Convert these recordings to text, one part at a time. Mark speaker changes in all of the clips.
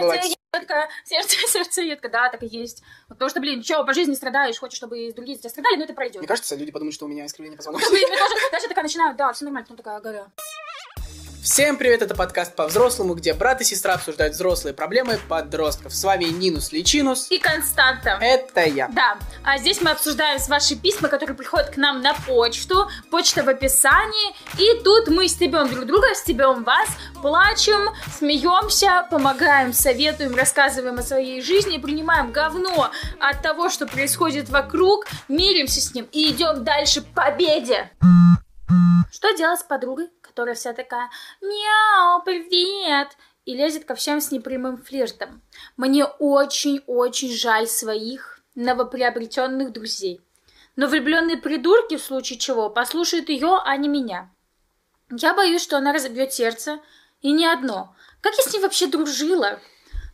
Speaker 1: Сердце едко, сердце, сердце едко, да, так и есть. Потому что, блин, что, по жизни страдаешь, хочешь, чтобы другие за тебя страдали, но это пройдет.
Speaker 2: Мне кажется, люди подумают, что у меня искривление позвоночника.
Speaker 1: даже такая начинаю, да, все нормально, потом такая, ага,
Speaker 2: Всем привет, это подкаст по-взрослому, где брат и сестра обсуждают взрослые проблемы подростков. С вами Нинус Личинус.
Speaker 1: И Константа.
Speaker 2: Это я.
Speaker 1: Да, а здесь мы обсуждаем ваши письма, которые приходят к нам на почту, почта в описании, и тут мы стебем друг друга, стебем вас, плачем, смеемся, помогаем, советуем, рассказываем о своей жизни, принимаем говно от того, что происходит вокруг, миримся с ним и идем дальше к победе. Что делать с подругой, которая вся такая «Мяу, привет!» и лезет ко всем с непрямым флиртом? Мне очень-очень жаль своих новоприобретенных друзей. Но влюбленные придурки, в случае чего, послушают ее, а не меня. Я боюсь, что она разобьет сердце, и не одно. Как я с ней вообще дружила?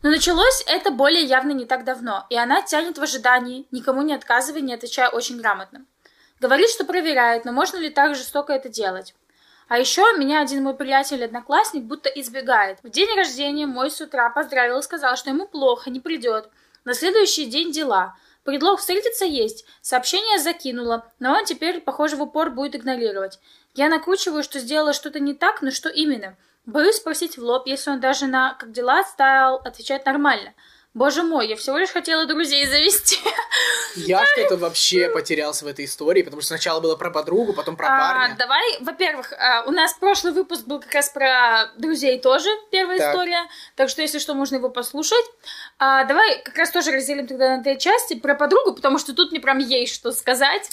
Speaker 1: Но началось это более явно не так давно, и она тянет в ожидании, никому не отказывая, не отвечая очень грамотно. Говорит, что проверяет, но можно ли так жестоко это делать? А еще меня один мой приятель-одноклассник будто избегает. В день рождения мой с утра поздравил и сказал, что ему плохо, не придет. На следующий день дела. Предлог встретиться есть. Сообщение закинула, но он теперь, похоже, в упор будет игнорировать. Я накручиваю, что сделала что-то не так, но что именно? Боюсь спросить в лоб, если он даже на «как дела» стал отвечать нормально. Боже мой, я всего лишь хотела друзей завести.
Speaker 2: Я что-то вообще потерялся в этой истории, потому что сначала было про подругу, потом про
Speaker 1: А,
Speaker 2: парня.
Speaker 1: давай, во-первых, а, у нас прошлый выпуск был как раз про друзей тоже, первая
Speaker 2: Так.
Speaker 1: история, так что, если что, можно его послушать. А, давай как раз тоже разделим тогда на две части про подругу, потому что тут мне прям есть что сказать.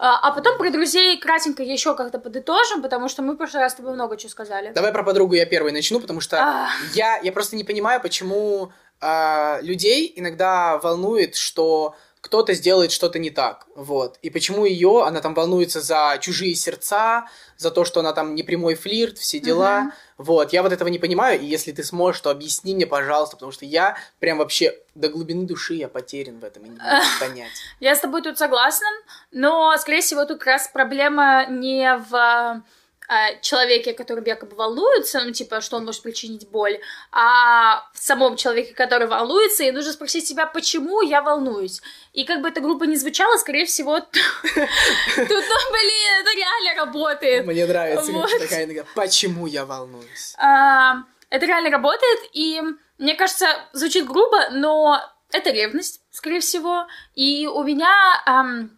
Speaker 1: А, а потом про друзей кратенько еще как-то подытожим, потому что мы в прошлый раз с тобой много чего сказали.
Speaker 2: Давай про подругу я первый начну, потому что
Speaker 1: А.
Speaker 2: я, я просто не понимаю, почему а, людей иногда волнует, что кто-то сделает что-то не так, вот. И почему ее, она там волнуется за чужие сердца, за то, что она там не прямой флирт, все дела,
Speaker 1: Мгм.
Speaker 2: вот. Я вот этого не понимаю, и если ты сможешь, то объясни мне, пожалуйста, потому что я прям вообще до глубины души я потерян в этом и не могу понять.
Speaker 1: Я с тобой тут согласна, но, скорее всего, тут как раз проблема не в э, человеке, который якобы волнуется, ну, типа, что он может причинить боль, а в самом человеке, который волнуется, и нужно спросить себя, почему я волнуюсь. И как бы эта группа не звучала, скорее всего, тут, ну, блин, это реально работает.
Speaker 2: Мне нравится, такая иногда, почему я волнуюсь.
Speaker 1: А, Это реально работает, и мне кажется, звучит грубо, но это ревность, скорее всего. И у меня ам,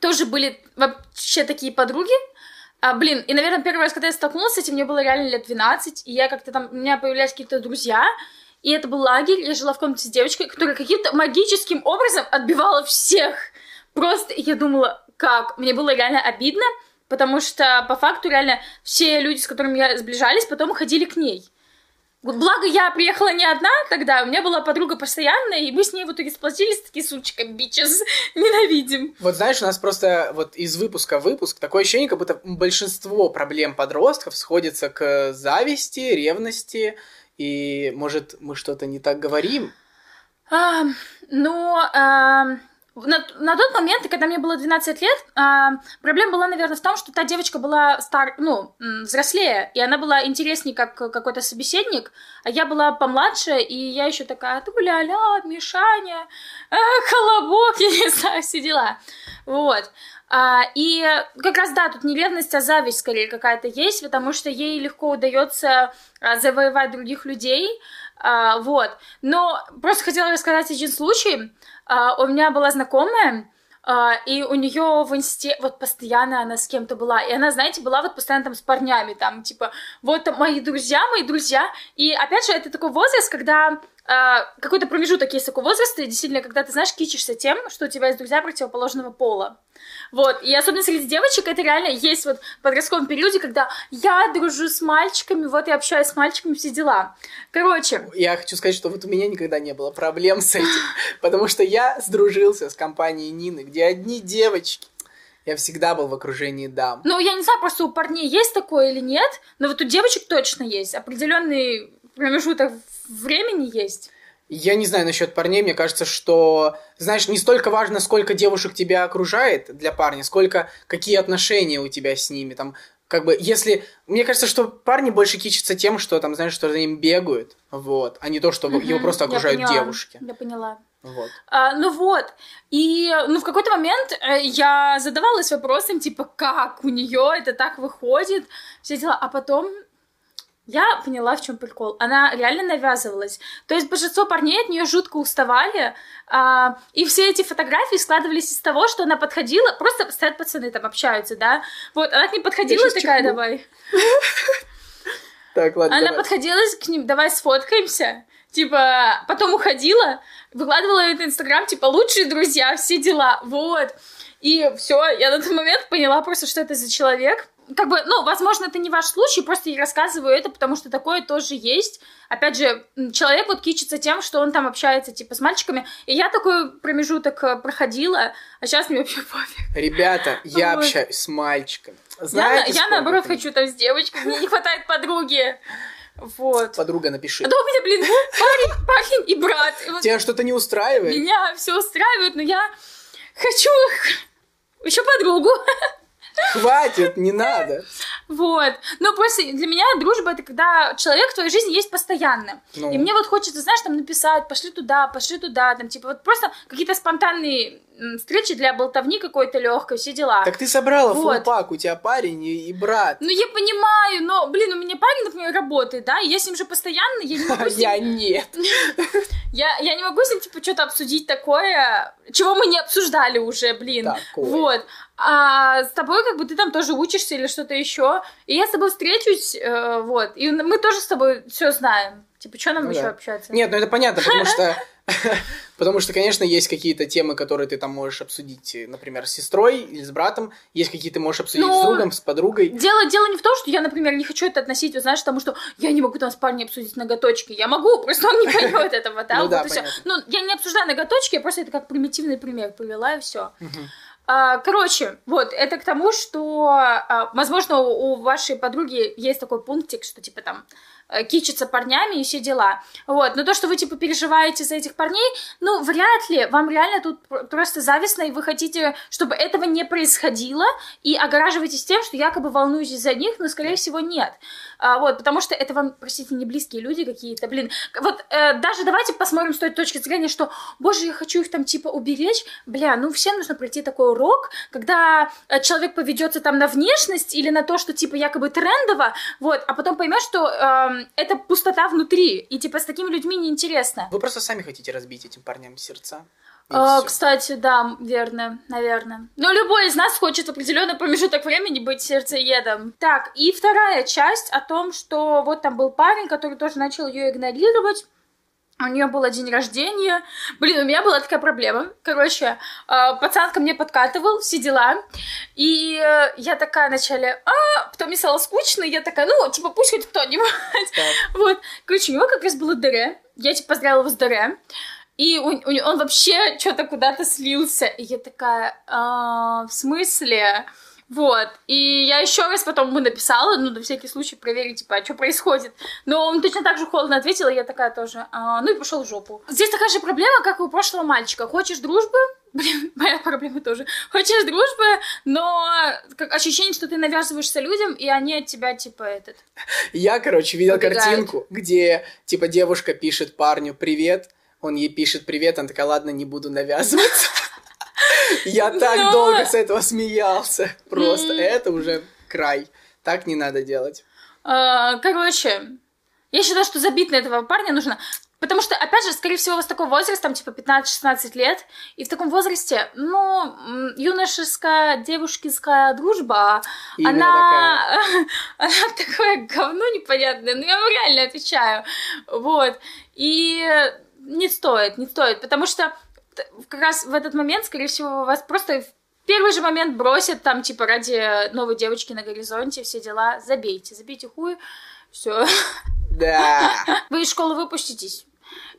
Speaker 1: тоже были вообще такие подруги. А, блин, и, наверное, первый раз, когда я столкнулась с этим, мне было реально лет 12, и я как-то там, у меня появлялись какие-то друзья, и это был лагерь, я жила в комнате с девочкой, которая каким-то магическим образом отбивала всех. Просто я думала, как? Мне было реально обидно, потому что по факту реально все люди, с которыми я сближались, потом ходили к ней. Благо я приехала не одна тогда, у меня была подруга постоянная, и мы с ней в итоге сплотились, такие, сучка, бичес, ненавидим.
Speaker 2: Вот знаешь, у нас просто вот из выпуска в выпуск такое ощущение, как будто большинство проблем подростков сходится к зависти, ревности, и, может, мы что-то не так говорим?
Speaker 1: А, ну, а, на, на тот момент, когда мне было 12 лет, а, проблема была, наверное, в том, что та девочка была стар, ну, взрослее, и она была интереснее как какой-то собеседник, а я была помладше, и я еще такая, ля-ля, Мишаня, а, колобок, я не знаю, все дела. Вот. А, и как раз, да, тут не ревность, а зависть скорее какая-то есть, потому что ей легко удается а, завоевать других людей, а, вот. Но просто хотела рассказать один случай. А, у меня была знакомая, а, и у нее в инсте вот постоянно она с кем-то была. И она, знаете, была вот постоянно там с парнями, там, типа, вот мои друзья, мои друзья. И опять же, это такой возраст, когда а, какой-то промежуток есть такой возраст, и действительно, когда ты, знаешь, кичишься тем, что у тебя есть друзья противоположного пола. Вот, и особенно среди девочек это реально есть вот в подростковом периоде, когда я дружу с мальчиками, вот я общаюсь с мальчиками, все дела. Короче,
Speaker 2: Я хочу сказать, что вот у меня никогда не было проблем с этим, потому что я сдружился с компанией Нины, где одни девочки. Я всегда был в окружении дам.
Speaker 1: ну, я не знаю, просто у парней есть такое или нет, но вот у девочек точно есть. Определенный промежуток времени есть.
Speaker 2: Я не знаю насчет парней, мне кажется, что, знаешь, не столько важно, сколько девушек тебя окружает для парня, сколько какие отношения у тебя с ними, там, как бы, если... Мне кажется, что парни больше кичатся тем, что там, знаешь, что за ним бегают, вот, а не то, что
Speaker 1: Мгм,
Speaker 2: его просто
Speaker 1: я
Speaker 2: окружают
Speaker 1: поняла,
Speaker 2: девушки.
Speaker 1: Я поняла.
Speaker 2: Вот.
Speaker 1: А, ну вот, и ну в какой-то момент э, я задавалась вопросом, типа, как у нее это так выходит, все дела, а потом я поняла, в чем прикол. Она реально навязывалась. То есть большинство парней от нее жутко уставали, а, и все эти фотографии складывались из того, что она подходила, просто стоят пацаны там общаются, да, вот, она к ним подходила такая,
Speaker 2: чихну.
Speaker 1: давай,
Speaker 2: Так, ладно,
Speaker 1: она подходила к ним, давай сфоткаемся. Типа, потом уходила, выкладывала это в Инстаграм, типа, лучшие друзья, все дела, вот. И все, я на тот момент поняла просто, что это за человек. Как бы, ну, возможно, это не ваш случай, просто я рассказываю это, потому что такое тоже есть. Опять же, человек вот кичится тем, что он там общается, типа, с мальчиками. И я такой промежуток э, проходила, а сейчас мне вообще пофиг.
Speaker 2: Ребята, я
Speaker 1: Вот.
Speaker 2: общаюсь с мальчиками.
Speaker 1: Я,
Speaker 2: Знаете,
Speaker 1: на- я
Speaker 2: сколько
Speaker 1: наоборот
Speaker 2: там?
Speaker 1: хочу там с девочкой, мне не хватает подруги. Вот.
Speaker 2: Подруга, напиши.
Speaker 1: Да у меня, блин, парень, парень и брат. И вот
Speaker 2: Тебя что-то не устраивает?
Speaker 1: меня все устраивает, но я хочу еще подругу.
Speaker 2: Хватит, не надо.
Speaker 1: Вот. Ну, просто для меня дружба это когда человек в твоей жизни есть постоянно.
Speaker 2: Ну.
Speaker 1: И мне вот хочется, знаешь, там написать, пошли туда, пошли туда, там, типа, вот просто какие-то спонтанные встречи для болтовни какой-то легкой, все дела.
Speaker 2: Так ты собрала
Speaker 1: Вот.
Speaker 2: фулпак, у тебя парень и, и брат.
Speaker 1: Ну, я понимаю, но, блин, у меня парень, например, работает, да, и я с ним же постоянно, я не могу с ним
Speaker 2: Я нет.
Speaker 1: Я, я не могу с ним, типа, что-то обсудить такое, чего мы не обсуждали уже, блин.
Speaker 2: Такое.
Speaker 1: Вот. А с тобой, как бы, ты там тоже учишься или что-то еще. И я с тобой встречусь, э, вот. И мы тоже с тобой все знаем. Типа, что нам
Speaker 2: Ну
Speaker 1: еще
Speaker 2: да.
Speaker 1: общаться?
Speaker 2: Нет, ну это понятно, потому что... Потому что, конечно, есть какие-то темы, которые ты там можешь обсудить, э, например, с сестрой или с братом. Есть какие ты можешь обсудить
Speaker 1: Ну,
Speaker 2: с другом, с подругой.
Speaker 1: Дело, дело не в том, что я, например, не хочу это относить, вот, знаешь, к тому, что я не могу там с парнем обсудить ноготочки. Я могу, просто он не поймет этого, да?
Speaker 2: Ну
Speaker 1: вот
Speaker 2: да,
Speaker 1: и. Ну, я не обсуждаю ноготочки, я просто это как примитивный пример привела, и все.
Speaker 2: Мгм.
Speaker 1: А, Короче, вот, это к тому, что, а, возможно, у вашей подруги есть такой пунктик, что, типа, там, э, кичится парнями и все дела. Вот, но то, что вы, типа, переживаете за этих парней, ну, вряд ли. Вам реально тут пр- просто завистно, и вы хотите, чтобы этого не происходило, и огораживаетесь тем, что якобы волнуетесь за них, но, скорее всего, нет. А, вот, потому что это вам, простите, не близкие люди какие-то, блин. Вот, э, даже давайте посмотрим с той точки зрения, что, боже, я хочу их там, типа, уберечь. Бля, ну, всем нужно пройти такой урок, когда э, человек поведется там на внешность или на то, что, типа, якобы трендово, вот, а потом поймет, что эм, это пустота внутри, и, типа, с такими людьми неинтересно.
Speaker 2: Вы просто сами хотите разбить этим парням сердца.
Speaker 1: А, кстати, да, верно, наверное. Но любой из нас хочет в определенный промежуток времени быть сердцеедом. Так, и вторая часть о том, что вот там был парень, который тоже начал ее игнорировать. У нее был день рождения. Блин, у меня была такая проблема. Короче, э, пацан ко мне подкатывал, все дела. И э, я такая вначале, а, потом мне стало скучно, и я такая, ну, типа, пусть хоть кто-нибудь. Вот. Короче, у него как раз было ДР. Я, типа, поздравила его с ДР. И у- он вообще что-то куда-то слился. И я такая, «А, в смысле? Вот. И я еще раз потом ему написала, ну, на всякий случай проверить, типа, а что происходит. Но он точно так же холодно ответил, и я такая тоже, «А, ну и пошел в жопу. Здесь такая же проблема, как и у прошлого мальчика. Хочешь дружбы? Блин, моя проблема тоже. Хочешь дружбы, но как ощущение, что ты навязываешься людям, и они от тебя, типа, этот...
Speaker 2: Я, короче, видел
Speaker 1: Убегают.
Speaker 2: картинку, где, типа, девушка пишет парню «Привет», он ей пишет «Привет», она такая «Ладно, не буду навязываться». Я так долго с этого смеялся. Просто это уже край. Так не надо делать.
Speaker 1: А, Короче, я считаю, что забить на этого парня нужно. Потому что, опять же, скорее всего, у вас такой возраст, там, типа, 15-16 лет, и в таком возрасте, ну, юношеская, девушкинская дружба,
Speaker 2: Именно
Speaker 1: она, она такое говно непонятное, ну, я вам реально отвечаю, вот, и не стоит, не стоит, потому что как раз в этот момент, скорее всего, вас просто в первый же момент бросят, там, типа, ради новой девочки на горизонте, все дела, забейте, забейте хуй, все,
Speaker 2: Да.
Speaker 1: вы из школы выпуститесь.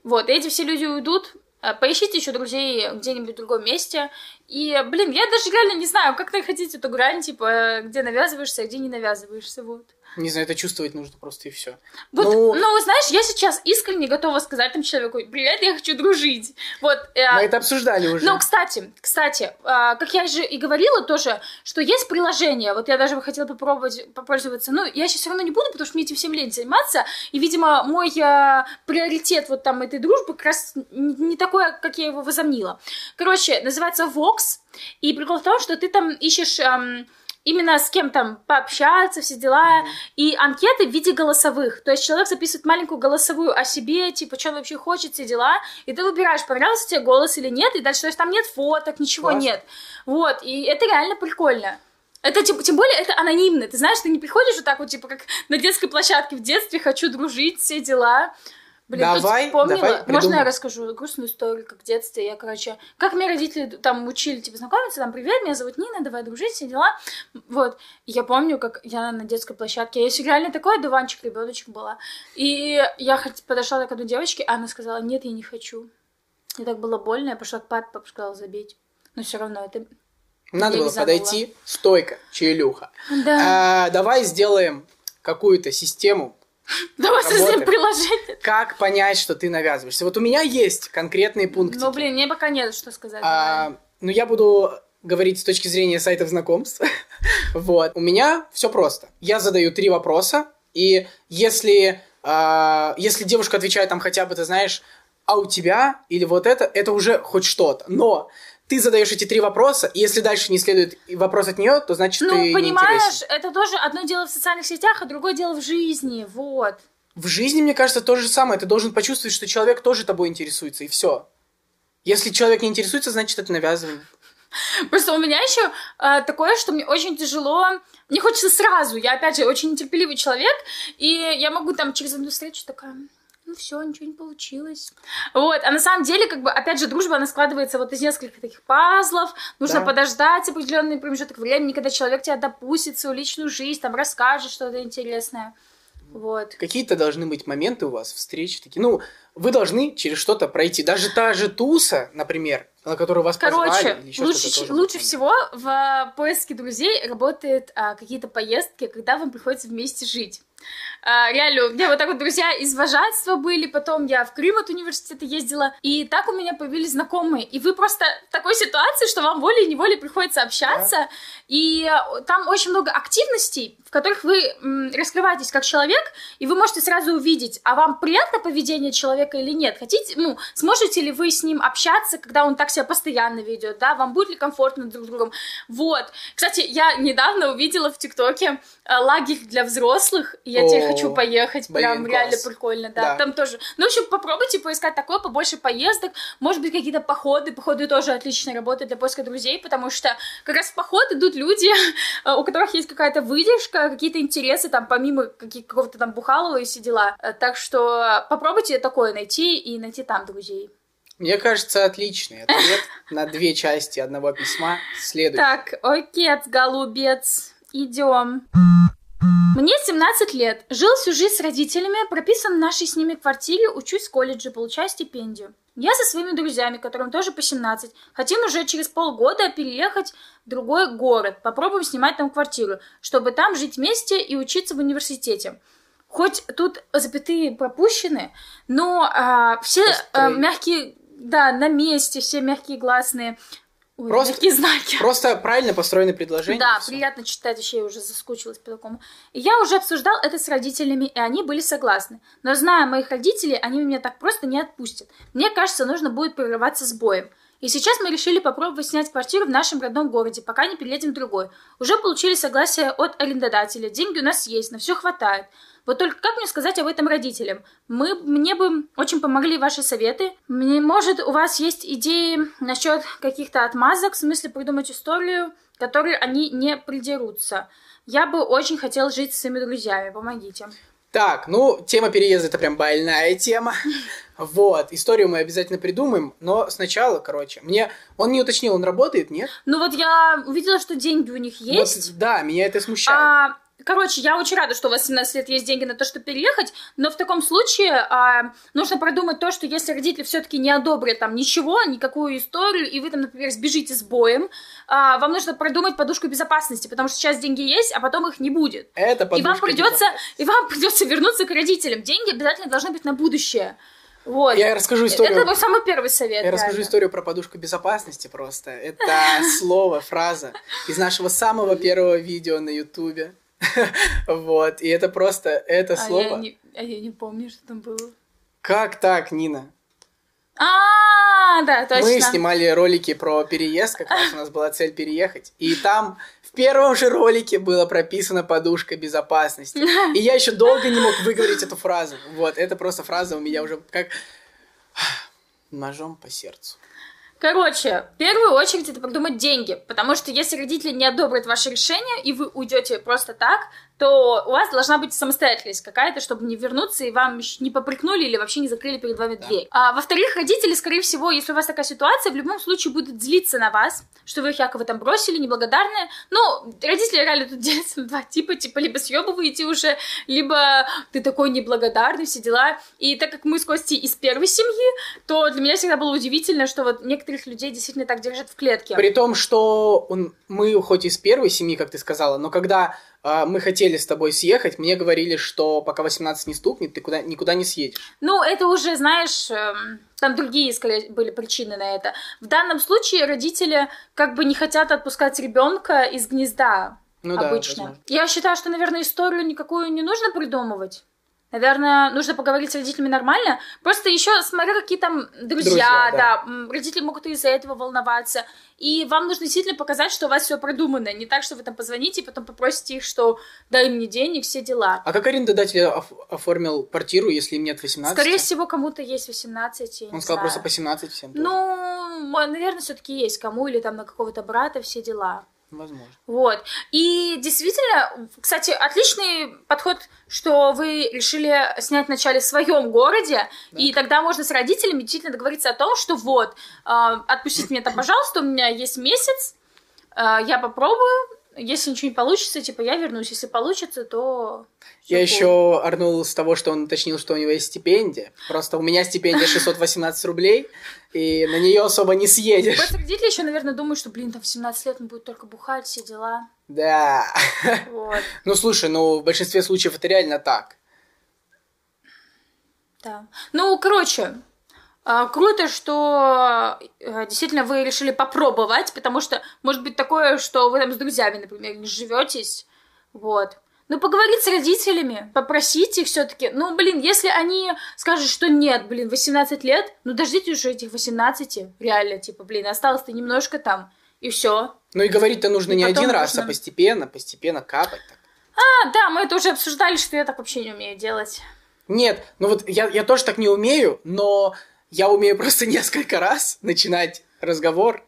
Speaker 1: Вот, эти все люди уйдут. э, Поищите еще друзей где-нибудь в другом месте. И, блин, я даже реально не знаю, как находить эту грань, типа, где навязываешься, а где не навязываешься, вот.
Speaker 2: Не знаю, это чувствовать нужно просто и все.
Speaker 1: Вот, ну, ну, знаешь, я сейчас искренне готова сказать там человеку, привет, я хочу дружить. Вот.
Speaker 2: Э, Мы это обсуждали уже.
Speaker 1: Ну, кстати, кстати, э, как я же и говорила тоже, что есть приложение, вот я даже хотела попробовать попользоваться, ну, я сейчас все равно не буду, потому что мне этим всем лень заниматься, и, видимо, мой э, приоритет вот там этой дружбы как раз не такой, как я его возомнила. Короче, называется Vox, и прикол в том, что ты там ищешь... Эм, именно с кем там пообщаться, все дела, и анкеты в виде голосовых. То есть человек записывает маленькую голосовую о себе, типа, что он вообще хочет, все дела, и ты выбираешь, понравился тебе голос или нет, и дальше, то есть там нет фоток, ничего Классно. нет. Вот, и это реально прикольно. Это тем, тем более это анонимно. Ты знаешь, ты не приходишь вот так вот, типа, как на детской площадке в детстве, хочу дружить, все дела. Блин, давай, вспомнила. Давай Можно я расскажу грустную историю, как в детстве я, короче, как мне родители там учили, типа, знакомиться, там, привет, меня зовут Нина, давай дружить, все дела. Вот. я помню, как я на детской площадке, я еще реально такой дуванчик, ребеночек была. И я подошла к одной девочке, а она сказала, нет, я не хочу. Мне так было больно, я пошла к папе, папа сказал, забить. Но все равно это
Speaker 2: надо было подойти, стойка, челюха. Да. А, давай сделаем какую-то систему
Speaker 1: Давай создадим приложение.
Speaker 2: Как понять, что ты навязываешься? Вот у меня есть конкретные пункты.
Speaker 1: Ну, блин, мне пока нет, что сказать. А,
Speaker 2: ну, я буду говорить с точки зрения сайтов знакомств. вот. У меня все просто. Я задаю три вопроса, и если, а, если девушка отвечает там хотя бы, ты знаешь, а у тебя или вот это, это уже хоть что-то. Но ты задаешь эти три вопроса, и если дальше не следует вопрос от нее, то значит ну, ты
Speaker 1: понимаешь, это тоже одно дело в социальных сетях, а другое дело в жизни, вот.
Speaker 2: В жизни, мне кажется, то же самое. Ты должен почувствовать, что человек тоже тобой интересуется, и все. Если человек не интересуется, значит, это навязывание.
Speaker 1: Просто у меня еще э, такое, что мне очень тяжело. Мне хочется сразу. Я, опять же, очень нетерпеливый человек, и я могу там через одну встречу такая ну все, ничего не получилось. Вот, а на самом деле, как бы, опять же, дружба, она складывается вот из нескольких таких пазлов, нужно да. подождать определенный промежуток времени, когда человек тебя допустит в свою личную жизнь, там, расскажет что-то интересное. Вот.
Speaker 2: Какие-то должны быть моменты у вас, встречи такие. Ну, вы должны через что-то пройти. Даже та же туса, например, на которую вас
Speaker 1: Короче,
Speaker 2: позвали.
Speaker 1: Или лучше, лучше всего в поиске друзей работают а, какие-то поездки, когда вам приходится вместе жить. А, реально, у меня вот так вот друзья из вожатства были, потом я в Крым от университета ездила, и так у меня появились знакомые. И вы просто в такой ситуации, что вам волей-неволей приходится общаться, да. и там очень много активностей, в которых вы раскрываетесь как человек, и вы можете сразу увидеть, а вам приятно поведение человека или нет. Хотите, ну, сможете ли вы с ним общаться, когда он так себя постоянно ведет, да, вам будет ли комфортно друг с другом. Вот. Кстати, я недавно увидела в ТикТоке э, лагерь для взрослых, и я теперь хочу поехать, прям реально прикольно, да. Там тоже. Ну, в общем, попробуйте поискать такое, побольше поездок, может быть, какие-то походы. Походы тоже отлично работают для поиска друзей, потому что как раз в поход идут люди, э, у которых есть какая-то выдержка, какие-то интересы, там, помимо какого-то там бухалова и все дела. Так что попробуйте такое найти и найти там друзей.
Speaker 2: Мне кажется, отличный ответ на две части одного письма. Следующий.
Speaker 1: Так, окей, голубец, идем. Мне 17 лет. Жил всю жизнь с родителями, прописан в нашей с ними квартире, учусь в колледже, получаю стипендию. Я со своими друзьями, которым тоже по 17, хотим уже через полгода переехать в другой город, попробуем снимать там квартиру, чтобы там жить вместе и учиться в университете. Хоть тут запятые пропущены, но а, все а, мягкие, да, на месте, все мягкие гласные.
Speaker 2: Ой, просто, такие знаки. Просто правильно построены предложения.
Speaker 1: Да, все. приятно читать, еще я уже заскучилась по такому. И я уже обсуждал это с родителями, и они были согласны. Но зная моих родителей, они меня так просто не отпустят. Мне кажется, нужно будет прерываться с боем. И сейчас мы решили попробовать снять квартиру в нашем родном городе, пока не переедем в другой. Уже получили согласие от арендодателя, деньги у нас есть, на все хватает. Вот только как мне сказать об этом родителям? Мы, мне бы очень помогли ваши советы. Мне, может, у вас есть идеи насчет каких-то отмазок, в смысле придумать историю, которой они не придерутся. Я бы очень хотел жить с своими друзьями. Помогите.
Speaker 2: Так, ну, тема переезда это прям больная тема. Вот, историю мы обязательно придумаем, но сначала, короче, мне... Он не уточнил, он работает, нет?
Speaker 1: Ну вот я увидела, что деньги у них есть.
Speaker 2: Вот, да, меня это смущает. А,
Speaker 1: Короче, я очень рада, что у вас 17 лет есть деньги на то, чтобы переехать, но в таком случае а, нужно продумать то, что если родители все-таки не одобрят там ничего, никакую историю, и вы там, например, сбежите с боем, а, вам нужно продумать подушку безопасности, потому что сейчас деньги есть, а потом их не будет.
Speaker 2: Это
Speaker 1: И вам придется, и вам придется вернуться к родителям. Деньги обязательно должны быть на будущее. Вот.
Speaker 2: Я расскажу историю.
Speaker 1: Это мой самый первый совет.
Speaker 2: Я расскажу
Speaker 1: реально.
Speaker 2: историю про подушку безопасности просто. Это слово, фраза из нашего самого первого видео на Ютубе. Вот. И это просто, это
Speaker 1: А
Speaker 2: слово.
Speaker 1: а я не помню, что там было.
Speaker 2: Как так, Нина?
Speaker 1: А, да, точно.
Speaker 2: Мы снимали ролики про переезд, как раз у нас была цель переехать. И там в первом же ролике была прописана подушка безопасности. И я еще долго не мог выговорить эту фразу. Вот, это просто фраза у меня уже как ножом по сердцу.
Speaker 1: Короче, в первую очередь это продумать деньги, потому что если родители не одобрят ваше решение, и вы уйдете просто так, то у вас должна быть самостоятельность какая-то, чтобы не вернуться и вам не попрекнули или вообще не закрыли перед вами
Speaker 2: Да.
Speaker 1: дверь. А, во-вторых, родители, скорее всего, если у вас такая ситуация, в любом случае будут злиться на вас, что вы их якобы там бросили, неблагодарные. Ну, родители реально тут делятся на два типа, типа либо съебываете уже, либо ты такой неблагодарный, все дела. И так как мы с Костей из первой семьи, то для меня всегда было удивительно, что вот некоторых людей действительно так держат в клетке.
Speaker 2: При том, что он, мы хоть из первой семьи, как ты сказала, но когда мы хотели с тобой съехать, мне говорили, что пока 18 не стукнет, ты куда, никуда не съедешь.
Speaker 1: Ну, это уже, знаешь, эм, там другие, скорее, были причины на это. В данном случае родители как бы не хотят отпускать ребенка из гнезда
Speaker 2: Ну да,
Speaker 1: обычно.
Speaker 2: возможно.
Speaker 1: Я считаю, что, наверное, историю никакую не нужно придумывать. Наверное, нужно поговорить с родителями нормально. Просто еще смотря какие там друзья,
Speaker 2: Друзья,
Speaker 1: да.
Speaker 2: да.
Speaker 1: родители могут из-за этого волноваться. И вам нужно действительно показать, что у вас все продумано. Не так, что вы там позвоните и потом попросите их, что дай мне денег, все дела.
Speaker 2: А как арендодатель оф- оформил квартиру, если им нет 18?
Speaker 1: Скорее всего, кому-то есть 18. я
Speaker 2: Он сказал
Speaker 1: знаю.
Speaker 2: просто по 17 всем. тоже.
Speaker 1: Ну, наверное, все-таки есть кому или там на какого-то брата все дела.
Speaker 2: Возможно.
Speaker 1: Вот. И действительно, кстати, отличный подход, что вы решили снять вначале в своем городе,
Speaker 2: Да.
Speaker 1: и тогда можно с родителями действительно договориться о том, что вот, э, отпустите меня там, пожалуйста, у меня есть месяц, э, я попробую, если ничего не получится, типа, я вернусь. Если получится, то...
Speaker 2: Я
Speaker 1: cool.
Speaker 2: еще орнул с того, что он уточнил, что у него есть стипендия. Просто у меня стипендия 618 рублей, и на нее особо не съедешь.
Speaker 1: Просто родители еще, наверное, думают, что, блин, там в 17 лет он будет только бухать, все дела.
Speaker 2: Да.
Speaker 1: Вот,
Speaker 2: Ну, слушай, ну, в большинстве случаев это реально так.
Speaker 1: да. Ну, короче, круто, что э, действительно вы решили попробовать, потому что может быть такое, что вы там с друзьями, например, не живетесь, вот. Ну, поговорить с родителями, попросить их все-таки. Ну, блин, если они скажут, что нет, блин, 18 лет, ну, дождите уже этих 18, реально, типа, блин, осталось-то немножко там, и все.
Speaker 2: Ну и говорить-то нужно
Speaker 1: И
Speaker 2: не один раз,
Speaker 1: нужно-
Speaker 2: а постепенно, постепенно капать так.
Speaker 1: А, да, мы это уже обсуждали, что я так вообще не умею делать.
Speaker 2: Нет, ну вот я, я тоже так не умею, но я умею просто несколько раз начинать разговор.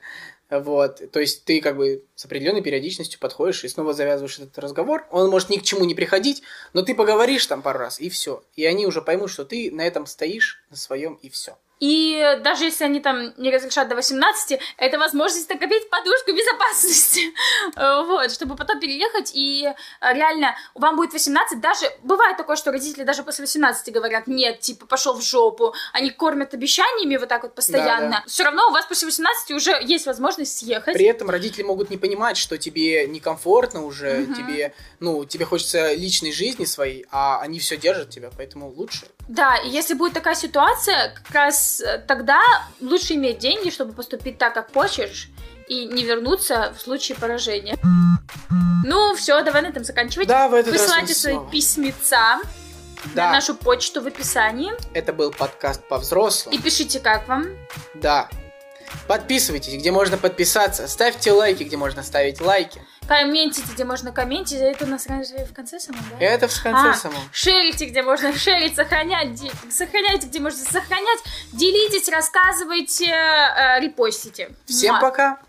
Speaker 2: Вот, то есть ты как бы с определенной периодичностью подходишь и снова завязываешь этот разговор. Он может ни к чему не приходить, но ты поговоришь там пару раз, и все. И они уже поймут, что ты на этом стоишь, на своем, и все.
Speaker 1: И даже если они там не разрешат до 18, это возможность накопить подушку безопасности. Вот, чтобы потом переехать, и э, реально вам будет 18, даже бывает такое, что родители даже после 18 говорят, нет, типа, пошел в жопу, они кормят обещаниями вот так вот постоянно.
Speaker 2: Да,
Speaker 1: Все равно у вас после 18 уже есть возможность съехать.
Speaker 2: При этом родители могут не понимать, что тебе некомфортно уже,
Speaker 1: Мгм.
Speaker 2: тебе, ну, тебе хочется личной жизни своей, а они все держат тебя, поэтому лучше.
Speaker 1: Да, и если будет такая ситуация, как раз э, тогда лучше иметь деньги, чтобы поступить так, как хочешь, и не вернуться в случае поражения. Ну, все, давай на этом заканчивать.
Speaker 2: Да, в этот раз
Speaker 1: Присылайте
Speaker 2: мы
Speaker 1: свои
Speaker 2: снова.
Speaker 1: письмеца
Speaker 2: Да,
Speaker 1: на нашу почту в описании.
Speaker 2: это был подкаст по-взрослому.
Speaker 1: И пишите, как вам.
Speaker 2: Да. Подписывайтесь, где можно подписаться. Ставьте лайки, где можно ставить лайки.
Speaker 1: Комментите, где можно комментить. Это у нас в конце самом, да?
Speaker 2: Это в конце
Speaker 1: А,
Speaker 2: самом.
Speaker 1: Шерите, где можно шерить, сохранять, сохраняйте, где можно сохранять, делитесь, рассказывайте, э, репостите.
Speaker 2: Всем
Speaker 1: Муа.
Speaker 2: пока.